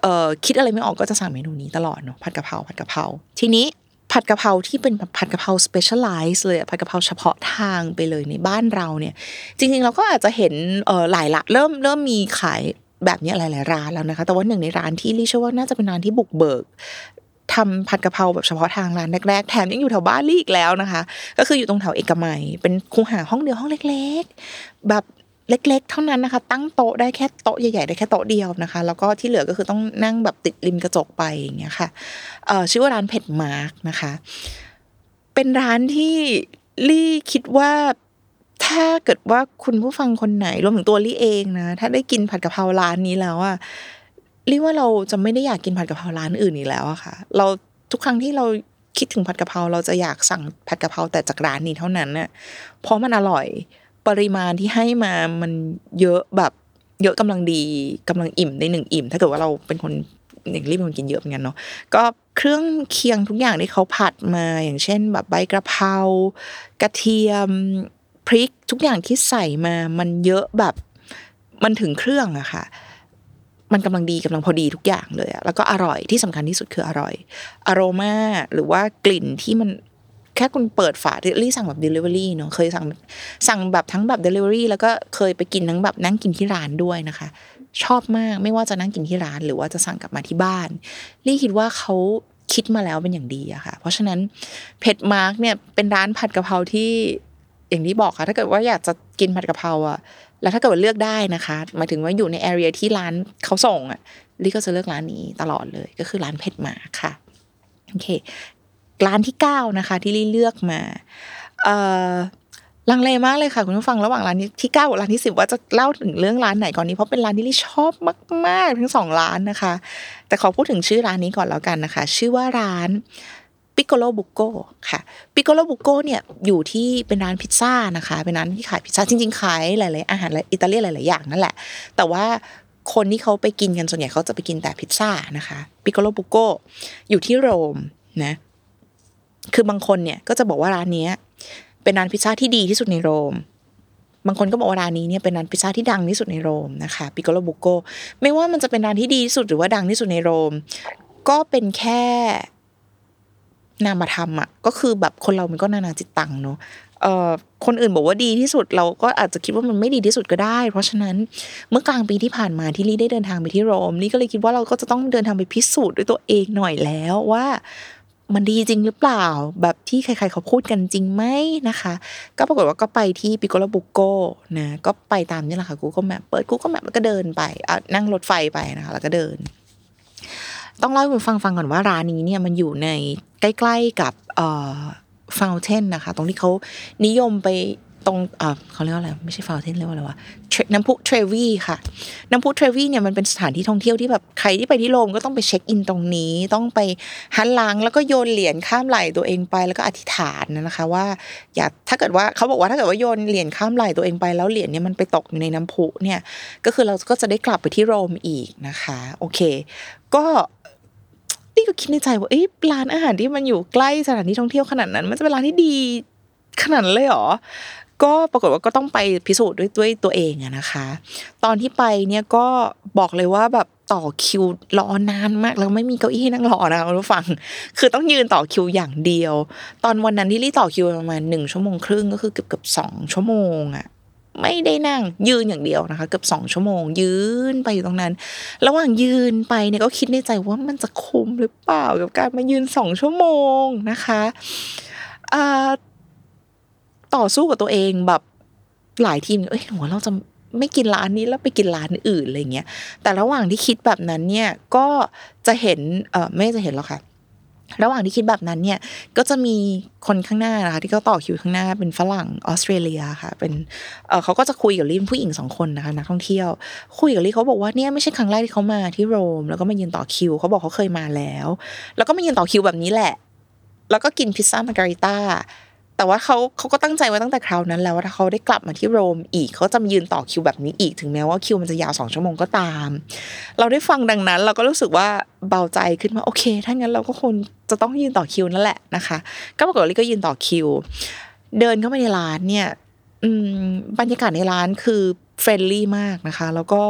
เอ่อคิดอะไรไม่ออกก็จะสั่งเมนูนี้ตลอดเนาะผัดกะเพราผัดกะเพราทีนี้ผัดกะเพราที่เป็นผัดกะเพรา specialize เลยผัดกะเพราเฉพาะทางไปเลยในบ้านเราเนี่ย จริงๆเราก็อาจจะเห็นเออหลายละเริ่มเริ่มมีขายแบบนี้หลายๆร้านแล้วนะคะ แต่ว่าหนึ่งในร้านที่ลี่เชื่อว่าน่าจะเป็นร้านที่บุกเบิกทำผัดกะเพราแบบเฉพาะทางร้านแรกๆแถมยังอยู่แถวบ้านลี่อีกแล้วนะคะ ก็คืออยู่ตรงแถวเอกมัย เป็นคูหาห้องเดียวห้องเล็ก ๆ แบบ เล็ก ๆ เท่านั้นนะคะ ตั้งโต๊ะได้แค่โต๊ะใหญ่ๆได้แค่โต๊ะเดียวนะคะ แล้วก็ที่เหลือก็คือต้องนั่งแบบติดริมกระจกไปอย่างเงี้ยค่ะเอ่อชื่อว่าร้านเผ็ดมาร์กนะคะ เป็นร้านที่ลี่คิดว่าถ้าเกิดว่าคุณผู้ฟังคนไหนรวมถึงตัวลี่เองนะ ถ้าได้กินผัดกะเพราร้านนี้แล้วอะเรียกว่าเราจะไม่ได้อยากกินผัดกะเพราร้านอื่นอีกแล้วอะค่ะ เราทุกครั้งที่เราคิดถึงผัดกะเพราเราจะอยากสั่งผัดกะเพราแต่จากร้านนี้เท่านั้นเน่ะเพราะมันอร่อย ปริมาณที่ให้มามันเยอะแบบเยอะกำลังดีกำลังอิ่มในหนึ่งอิ่ม ถ้าเกิดว่าเราเป็นคนอย่างรีบเป็นคนกินเยอะเหมือนกันเนาะก็เครื่องเคียงทุกอย่างที่เขาผัดมาอย่างเช่น แบบใบกระเพรากระเทียมพริกทุกอย่างที่ใส่มา มันเยอะแบบมันถึงเครื่องอะค่ะ มันกำลังดีกำลังพอดีทุกอย่างเลยอะแล้วก็อร่อยที่สำคัญที่สุดคืออร่อยอโรมาหรือว่ากลิ่นที่มัน แค่คุณเปิดฝาเรี่สั่งแบบ Delivery เนาะเคยสั่งสั่งแบบทั้งแบบ Delivery แล้วก็เคยไปกินทั้งแบบนั่งกินที่ร้านด้วยนะคะ ชอบมากไม่ว่าจะนั่งกินที่ร้าน หรือว่าจะสั่งกลับมาที่บ้านลี่คิดว่าเขาคิดมาแล้วเป็นอย่างดีอะค่ะ เพราะฉะนั้นเพชรมาร์กเนี่ยเป็นร้านผัดกะเพราที่อย่างที่บอกค่ะ ถ้าเกิดว่าอยากจะกินผัดกะเพราอะแล้วถ้าเกิดว่าเลือกได้นะคะหมายถึงว่าอยู่ในแอเรียที่ร้านเขาส่งอะลี่ก็จะเลือกร้านนี้ตลอดเลยก็คือร้านเพชรมาร์กค่ะโอเค ร้านที่เก้านะคะที่ลี่เลือกมาลังเลมากเลยค่ะคุณผู้ฟังระหว่างร้านที่เก้ากับร้านที่สิบว่าจะเล่าถึงเรื่องร้านไหนก่อนนี้เพราะเป็นร้านที่ลี่ชอบมาก ๆ ทั้งสองร้านนะคะ แต่ขอพูดถึงชื่อร้านนี้ก่อนแล้วกันนะคะ ชื่อว่าร้านปิโกโลบุโกค่ะปิโกโลบุโกเนี่ยอยู่ที่เป็นร้านพิซซ่านะคะ เป็นร้านที่ขายพิซซ่าจริง ๆ ขายหลาย ๆ อาหารอิตาเลียนหลาย ๆ อย่างนั่นแหละ แต่ว่าคนที่เขาไปกินกันส่วนใหญ่เขาจะไปกินแต่พิซซ่านะคะปิโกโลบุโกอยู่ที่โรมนะ คือบางคนเนี่ยก็จะบอกว่าร้านนี้เป็นร้านพิซซ่าที่ดีที่สุดในโรม บางคนก็บอกว่าร้านนี้เนี่ยเป็นร้านพิซซ่าที่ดังที่สุดในโรมนะคะปิโกโลบุโกไม่ว่ามันจะเป็นร้านที่ดีที่สุดหรือว่าดังที่สุดในโรม ก็เป็นแค่นามธรรมอะก็คือแบบคนเรามันก็นานาจิตตังเนาะเอ่อคนอื่นบอกว่าดีที่สุดเราก็อาจจะคิดว่ามันไม่ดีที่สุดก็ได้ เพราะฉะนั้นเมื่อกลางปีที่ผ่านมาที่ลี่ได้เดินทางไปที่โรมลี่ก็เลยคิดว่าเราก็จะต้องเดินทางไปพิสูจน์ด้วยตัวเองหน่อยแล้วว่า มันดีจริงหรือเปล่า แบบที่ใครๆเขาพูดกันจริงไหมนะคะ ก็ปรากฏว่าก็ไปที่ปิโกโลบุโกนะก็ไปตามนี่แหละค่ะกูก็แมปเปิดกูก็แมปแล้วก็เดินไปอะนั่งรถไฟไปนะคะ แล้วก็เดิน ต้องเล่าให้คุณฟังฟังก่อนว่าร้านนี้เนี่ยมันอยู่ในใกล้ ๆกับเอ่อฟาวเทนนะคะ ตรงที่เขานิยมไป ตรงเขาเรียกว่าอะไรไม่ใช่ฟาวเทนเรียกว่าอะไรวะน้ำพุเทรวีค่ะ น้ำพุเทรวีเนี่ยมันเป็นสถานที่ท่องเที่ยวที่แบบใครที่ไปที่โรมก็ต้องไปเช็คอินตรงนี้ ต้องไปหันหลังแล้วก็โยนเหรียญข้ามไหลตัวเองไปแล้วก็อธิษฐานนะคะ ว่าอย่าถ้าเกิดว่าเขาบอกว่าถ้าเกิดว่าโยนเหรียญข้ามไหลตัวเองไปแล้วเหรียญเนี่ยมันไปตกอยู่ในน้ำพุเนี่ยก็คือเราก็จะได้กลับไปที่โรมอีกนะคะ โอเค ก็นี่ก็คิดในใจว่าเอ้ร้านอาหารที่มันอยู่ใกล้สถานที่ท่องเที่ยวขนาดนั้น มันจะเป็นร้านที่ดีขนาดเลยเหรอ ก็ปรากฏว่าก็ต้องไปพิสูจน์ด้วยด้วยตัวเองอะนะคะ ตอนที่ไปเนี่ยก็บอกเลยว่าแบบต่อคิวรอนานมากแล้วไม่มีเก้าอี้ให้นั่งรอนะคะคุณผู้ฟัง คือต้องยืนต่อคิวอย่างเดียว ตอนวันนั้นที่ลี่ต่อคิวประมาณหนึ่งชั่วโมงครึ่งก็คือเกือบเกือบสองชั่วโมงอะไม่ได้นั่งยืนอย่างเดียวนะคะ เกือบสองชั่วโมง ยืนไปอยู่ตรงนั้น ระหว่างยืนไปเนี่ยก็คิดในใจว่ามันจะคุ้มหรือเปล่ากับการมายืนสองชั่วโมงนะคะอ่า ต่อสู้กับตัวเองแบบหลายทีมเอ้ยหัวเราจะไม่กินร้านนี้แล้วไปกินร้านอื่นอะไรเงี้ย แต่ระหว่างที่คิดแบบนั้นเนี่ยก็จะเห็นเออไม่จะเห็นหรอกค่ะระหว่างที่คิดแบบนั้นเนี่ยก็จะมีคนข้างหน้านะคะที่เขาต่อคิวข้างหน้าเป็นฝรั่งออสเตรเลียค่ะ เป็นเขาก็จะคุยกับลิมผู้หญิงสองคนนะคะนักท่องเที่ยว คุยกับลิเขาบอกว่าเนี่ยไม่ใช่ครั้งแรกที่เขามาที่โรม แล้วก็มายืนต่อคิวเขาบอกเขาเคยมาแล้ว แล้วก็มายืนต่อคิวแบบนี้แหละ แล้วก็กินพิซซ่ามาการิต้า แต่ว่าเขาเขาก็ตั้งใจไว้ตั้งแต่คราวนั้นแล้วว่าถ้าเขาได้กลับมาที่โรมอีกเขาจะมายืนต่อคิวแบบนี้อีกถึงแม้ว่าคิวมันจะยาวสองชั่วโมงก็ตาม เราได้ฟังดังนั้น เราก็รู้สึกว่าเบาใจขึ้นมาโอเค ถ้างั้นเราก็คงจะต้องยืนต่อคิวนั่นแหละนะคะ ก็ปรากฏว่าลี่ก็ยืนต่อคิว เดินเข้าไปในร้านเนี่ยอืมบรรยากาศในร้านคือ friendly มากนะคะ แล้วก็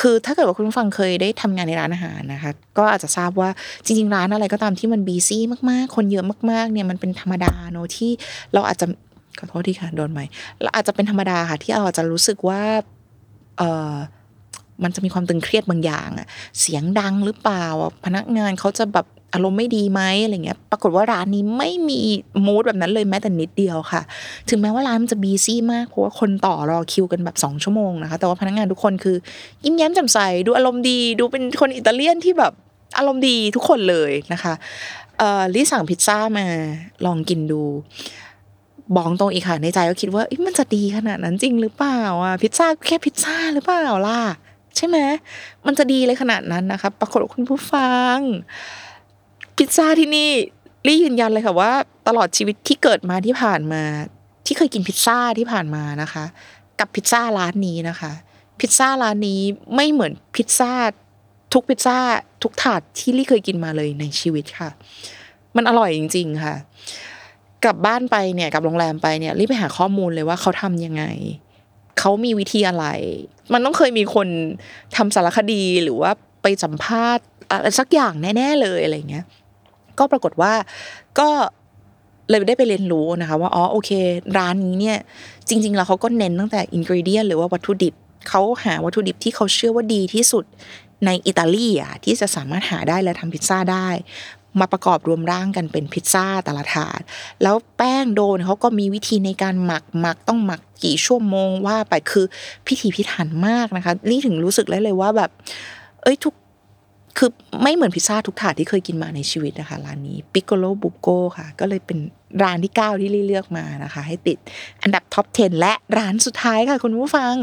คือถ้าเกิดว่าคุณผู้ฟังเคยได้ทำงานในร้านอาหารนะคะ ก็อาจจะทราบว่าจริง ๆ ร้านอะไรก็ตามที่มัน busy มากๆ คนเยอะมากๆเนี่ยมันเป็นธรรมดาเนอะที่เราอาจจะขอโทษที่ค่ะโดนไหมเราอาจจะเป็นธรรมดาค่ะที่เราอาจจะรู้สึกว่าเออ มันจะมีความตึงเครียดบางอย่างอะเสียงดังหรือเปล่า พนักงานเขาจะแบบอารมณ์ไม่ดีไหมอะไรเงี้ย ปรากฏว่าร้านนี้ไม่มีมูดแบบนั้นเลยแม้แต่นิดเดียวค่ะ ถึงแม้ว่าร้านมันจะบีซี่มากเพราะว่าคนต่อรอคิวกันแบบสองชั่วโมงนะคะ แต่ว่าพนักงานทุกคนคือ ยิ้มแย้มแจ่มใส ดูอารมณ์ดี ดูเป็นคนอิตาเลียนที่แบบอารมณ์ดีทุกคนเลยนะคะเอ่อลิสั่งพิซซ่ามาลองกินดูบอกตรงอีกค่ะในใจก็คิดว่ามันจะดีขนาดนั้นจริงหรือเปล่าอะพิซซ่าแค่พิซซ่าหรือเปล่าล่ะ ใช่ไหมมันจะดีเลยขนาดนั้นนะคะปรากฏคุณผู้ฟัง พิซซ่าที่นี่ลี่ยืนยันเลยค่ะว่า ตลอดชีวิตที่เกิดมาที่ผ่านมา ที่เคยกินพิซซ่าที่ผ่านมานะคะ กับพิซซ่าร้านนี้นะคะ พิซซ่าร้านนี้ไม่เหมือนพิซซ่าทุกพิซซ่าทุกถาดที่ลี่เคยกินมาเลยในชีวิตค่ะ มันอร่อยจริง ๆ ค่ะ กลับบ้านไปเนี่ยกลับโรงแรมไปเนี่ยรีบไปหาข้อมูลเลยว่าเขาทำยังไง เขามีวิธีอะไร มันต้องเคยมีคนทำสารคดีหรือว่าไปสัมภาษณ์อะไรสักอย่างแน่ ๆเลยอะไรเงี้ย ก็ปรากฏว่าก็เลยได้ไปเรียนรู้นะคะ ว่าอ๋อโอเค ร้านนี้เนี่ย จริง ๆ แล้วเขาก็เน้นตั้งแต่อินกริเดียนหรือว่าวัตถุดิบเขาหาวัตถุดิบที่เขาเชื่อว่าดีที่สุดในอิตาลีอะที่จะสามารถหาได้และทำพิซซ่าได้ มาประกอบรวมร่างกันเป็นพิซซ่าแต่ละถาด แล้วแป้ง dough เขาก็มีวิธีในการหมักหมักต้องหมักกี่ชั่วโมงว่าไปคือพิถีพิถันมากนะคะนี่ถึงรู้สึกได้เลยว่าแบบ เอ้ยทุกคือไม่เหมือนพิซซ่าทุกถาดที่เคยกินมาในชีวิตนะคะร้านนี้ Piccolo Buco ค่ะ ก็เลยเป็น ร้านที่ 9 ที่ลี่เลือกมานะคะ ให้ติดอันดับ top 10 และร้านสุดท้ายค่ะคุณผู้ฟัง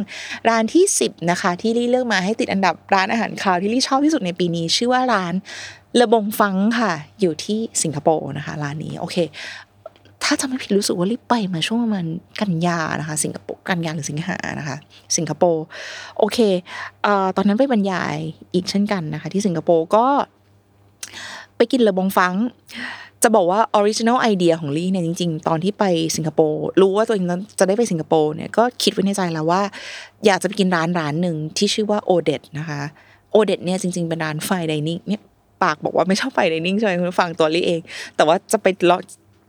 ร้านที่ 10 นะคะ ที่ลี่เลือกมาให้ติดอันดับร้านอาหารคาวที่ลี่ชอบที่สุดในปีนี้ ชื่อว่าร้านLe Bon Funk ค่ะ อยู่ที่สิงคโปร์นะคะ ร้านนี้โอเค ถ้าจำไม่ผิดรู้สึกว่าลี่ไปมาช่วงประมาณกันยานะคะ สิงคโปร์กันยาหรือสิงหานะคะ สิงคโปร์โอเคเอ่อตอนนั้นไปบรรยายอีกเช่นกันนะคะ ที่สิงคโปร์ก็ ไปกิน Le Bon Funk จะบอกว่าออริจิน l ลไอเดียของลี่เนี่ยจริง ๆ ตอนที่ไปสิงคโปร์รู้ว่าตัวเองจะได้ไปสิงคโปร์เนี่ยก็คิดไว้ในใจแล้วว่า อยากจะไปกินร้านร้านหนึ่งที่ชื่อว่า Odetteนะคะ Odette เนี่ยจริง ๆ เป็นร้าน fine dining เนี่ยปากบอกว่าไม่ชอบ fine dining ใช่ไหมคุณฟังตัวลี่เอง แต่ว่าจะไปลอง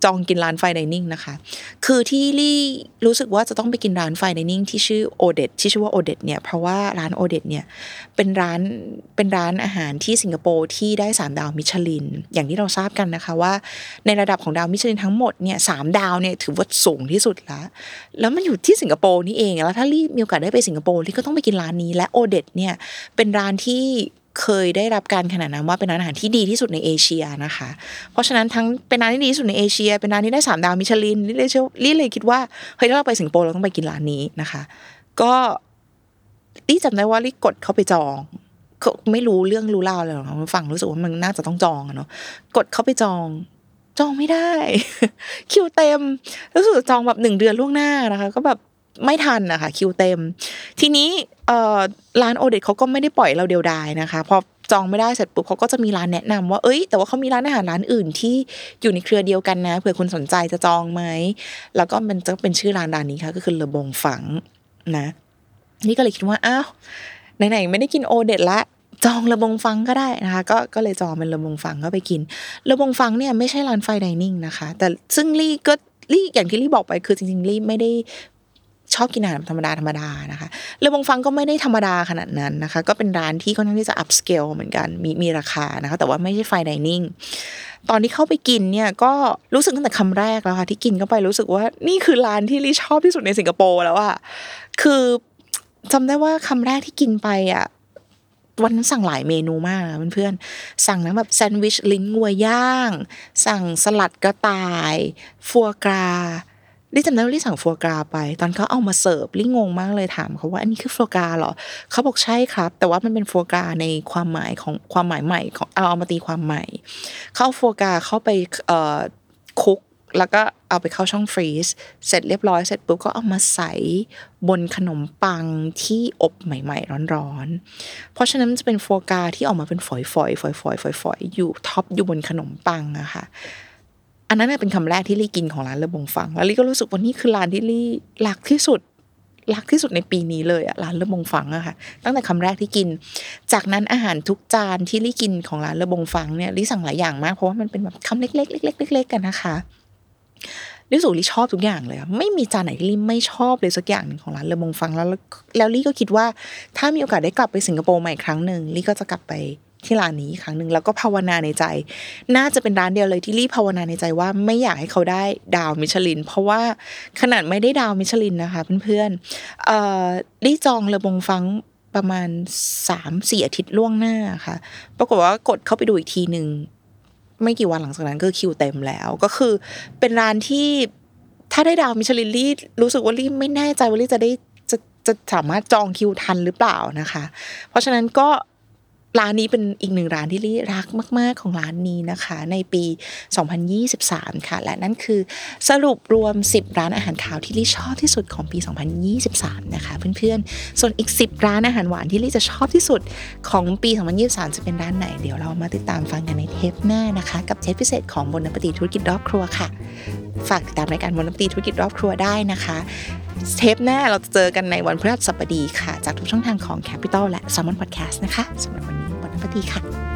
จองกินร้าน fine dining นะคะ คือที่ลี่รู้สึกว่าจะต้องไปกินร้าน fine dining ที่ชื่อ Odette ที่ชื่อว่า Odette เนี่ยเพราะว่าร้าน Odette เนี่ยเป็นร้านเป็นร้านอาหารที่สิงคโปร์ที่ได้3ดาวมิชลิน อย่างที่เราทราบกันนะคะว่า ในระดับของดาวมิชลินทั้งหมดเนี่ยสามดาวเนี่ยถือว่าสูงที่สุดแล้วแล้วมันอยู่ที่สิงคโปร์นี่เองแล้วถ้าลี่มีโอกาสได้ไปสิงคโปร์ลี่ก็ต้องไปกินร้านนี้และ Odette เนี่ยเป็นร้านที่ เคยได้รับการขนานนามว่าเป็นร้านอาหารที่ดีที่สุดในเอเชียนะคะ เพราะฉะนั้นทั้งเป็นร้านที่ดีที่สุดในเอเชีย เป็นร้านที่ได้สามดาวมิชลินลี่เลยเชื่อลี่เลยคิดว่าเฮ้ยถ้าเราไปสิงคโปร์เราต้องไปกินร้านนี้นะคะ ก็ลี่จำได้ว่าลี่กดเข้าไปจองไม่รู้เรื่องรู้ราวอะไรหรอกฟังรู้สึกว่ามันน่าจะต้องจองอะเนาะกดเข้าไปจองจองไม่ได้ คิวเต็มรู้สึกจองแบบหนึ่งเดือนล่วงหน้านะคะ ก็แบบ ไม่ทันนะคะคิวเต็ม ทีนี้ร้านโอเดตเขาก็ไม่ได้ปล่อยเราเดียวดายนะคะพอจองไม่ได้เสร็จปุ๊บเขาก็จะมีร้านแนะนำว่าเอ้ยแต่ว่าเขามีร้านอาหารร้านอื่นที่อยู่ในเครือเดียวกันนะเผื่อคุณสนใจจะจองไหมแล้วก็มันจะเป็นชื่อร้านร้านนี้ค่ะก็คือเลบงฝังนะ นี่ก็เลยคิดว่าอ้าวไหนๆไม่ได้กินโอเดตละจองระบงฟังก็ได้นะคะก็ก็เลยจองเป็นระบงฟังก็ไปกินระบงฟังเนี่ยไม่ใช่ร้านไฟดิเนิ่งนะคะ แต่ซึ่งลี่ก็ลี่อย่างที่ลี่บอกไปคือจริงๆลี่ไม่ได้ ชอบกินอาหารธรรมดาธรรมดานะคะระบงฟังก็ไม่ได้ธรรมดาขนาดนั้นนะคะ ก็เป็นร้านที่ค่อนข้างที่จะอัพสเกลเหมือนกันมีมีราคานะคะ แต่ว่าไม่ใช่ไฟดิเนิ่งตอนที่เข้าไปกินเนี่ยก็รู้สึกตั้งแต่คำแรกแล้วค่ะที่กินเข้าไปรู้สึกว่านี่คือร้านที่ลี่ชอบที่สุดในสิงคโปร์แล้วอะคือจำได้ว่าคำแรกที่กินไปอะวันนั้นสั่งหลายเมนูมากเพื่อนๆ สั่งทั้งแบบแซนด์วิชลิ้นงัวย่าง สั่งสลัดกระต่าย ฟัวกรา ลี่จำได้ว่าลี่สั่งฟัวกราไป ตอนเขาเอามาเสิร์ฟลี่งงมากเลยถามเขาว่าอันนี้คือฟัวกราเหรอเขาบอกใช่ครับ แต่ว่ามันเป็นฟัวกราในความหมายของความหมายใหม่ของเอาเอามาตีความใหม่เข้าฟัวกราเข้าไปเอ่อคุกแล้วก็เอาไปเข้าช่องฟรีซเสร็จเรียบร้อยเสร็จปุ๊บก็เอามาใส่บนขนมปังที่อบใหม่ ๆ ร้อนๆ เพราะฉะนั้นมันจะเป็นฟัวกราที่ออกมาเป็นฝอยๆฝอยๆฝอยๆฝอยๆอยู่ท็อปอยู่บนขนมปังอะค่ะ อันนั้นเป็นคำแรกที่ลี่กินของร้านเลอบงฟัง แล้วลี่ก็รู้สึกว่านี่คือร้านที่ลี่รักที่สุดรักที่สุดในปีนี้เลยอะร้านเลอบงฟังอะค่ะ ตั้งแต่คำแรกที่กิน จากนั้นอาหารทุกจานที่ลี่กินของร้านเลอบงฟังเนี่ยลี่สั่งหลายอย่างมากเพราะว่ามันเป็นแบบคำเล็กๆเล็กๆเล็กๆกันนะคะลิสุลิชอบทุกอย่างเลยไม่มีจานไหนที่ลิไม่ชอบเลยสักอย่างหนึ่งของร้านเลอบงฟังแล้วแล้วแล้วลี่ก็คิดว่าถ้ามีโอกาสได้กลับไปสิงคโปร์ใหม่ครั้งหนึ่งลี่ก็จะกลับไป ที่ร้านนี้อีกครั้งหนึ่งแล้วก็ภาวนาในใจ น่าจะเป็นร้านเดียวเลยที่ลี่ภาวนาในใจว่าไม่อยากให้เขาได้ดาวมิชลิน เพราะว่าขนาดไม่ได้ดาวมิชลินนะคะเพื่อนๆเอ่อลี่จองเลอบงฟังประมาณสามสี่อาทิตย์ล่วงหน้าค่ะ ปรากฏว่ากดเข้าไปดูอีกทีหนึ่งไม่กี่วันหลังจากนั้นก็คิวเต็มแล้ว ก็คือเป็นร้านที่ถ้าได้ดาวมิชลินลี่รู้สึกว่าลี่ไม่แน่ใจว่าลี่จะได้จะจะสามารถจองคิวทันหรือเปล่านะคะ เพราะฉะนั้นก็ ร้านนี้เป็นอีกหนึ่งร้านที่ลี่รักมาก ๆ ของร้านนี้นะคะ ในปี 2023 ค่ะ และนั่นคือสรุปรวม 10 ร้านอาหารขาวที่ลี่ชอบที่สุดของปี 2023 นะคะ เพื่อนๆ ส่วนอีก 10 ร้านอาหารหวานที่ลี่จะชอบที่สุดของปี 2023 จะเป็นร้านไหน เดี๋ยวเรามาติดตามฟังกันในเทปหน้านะคะ กับเทปพิเศษของบนนปฏิธุรกิจรอบครัวค่ะ ฝากติดตามรายการบนนปฏิธุรกิจรอบครัวได้นะคะ เทปหน้าเราจะเจอกันในวันพฤหัสบดีค่ะ จากทุกช่องทางของ Capital และ s ซ m o n Podcast นะคะสำหรับวันนี้บนนปดีค่ะ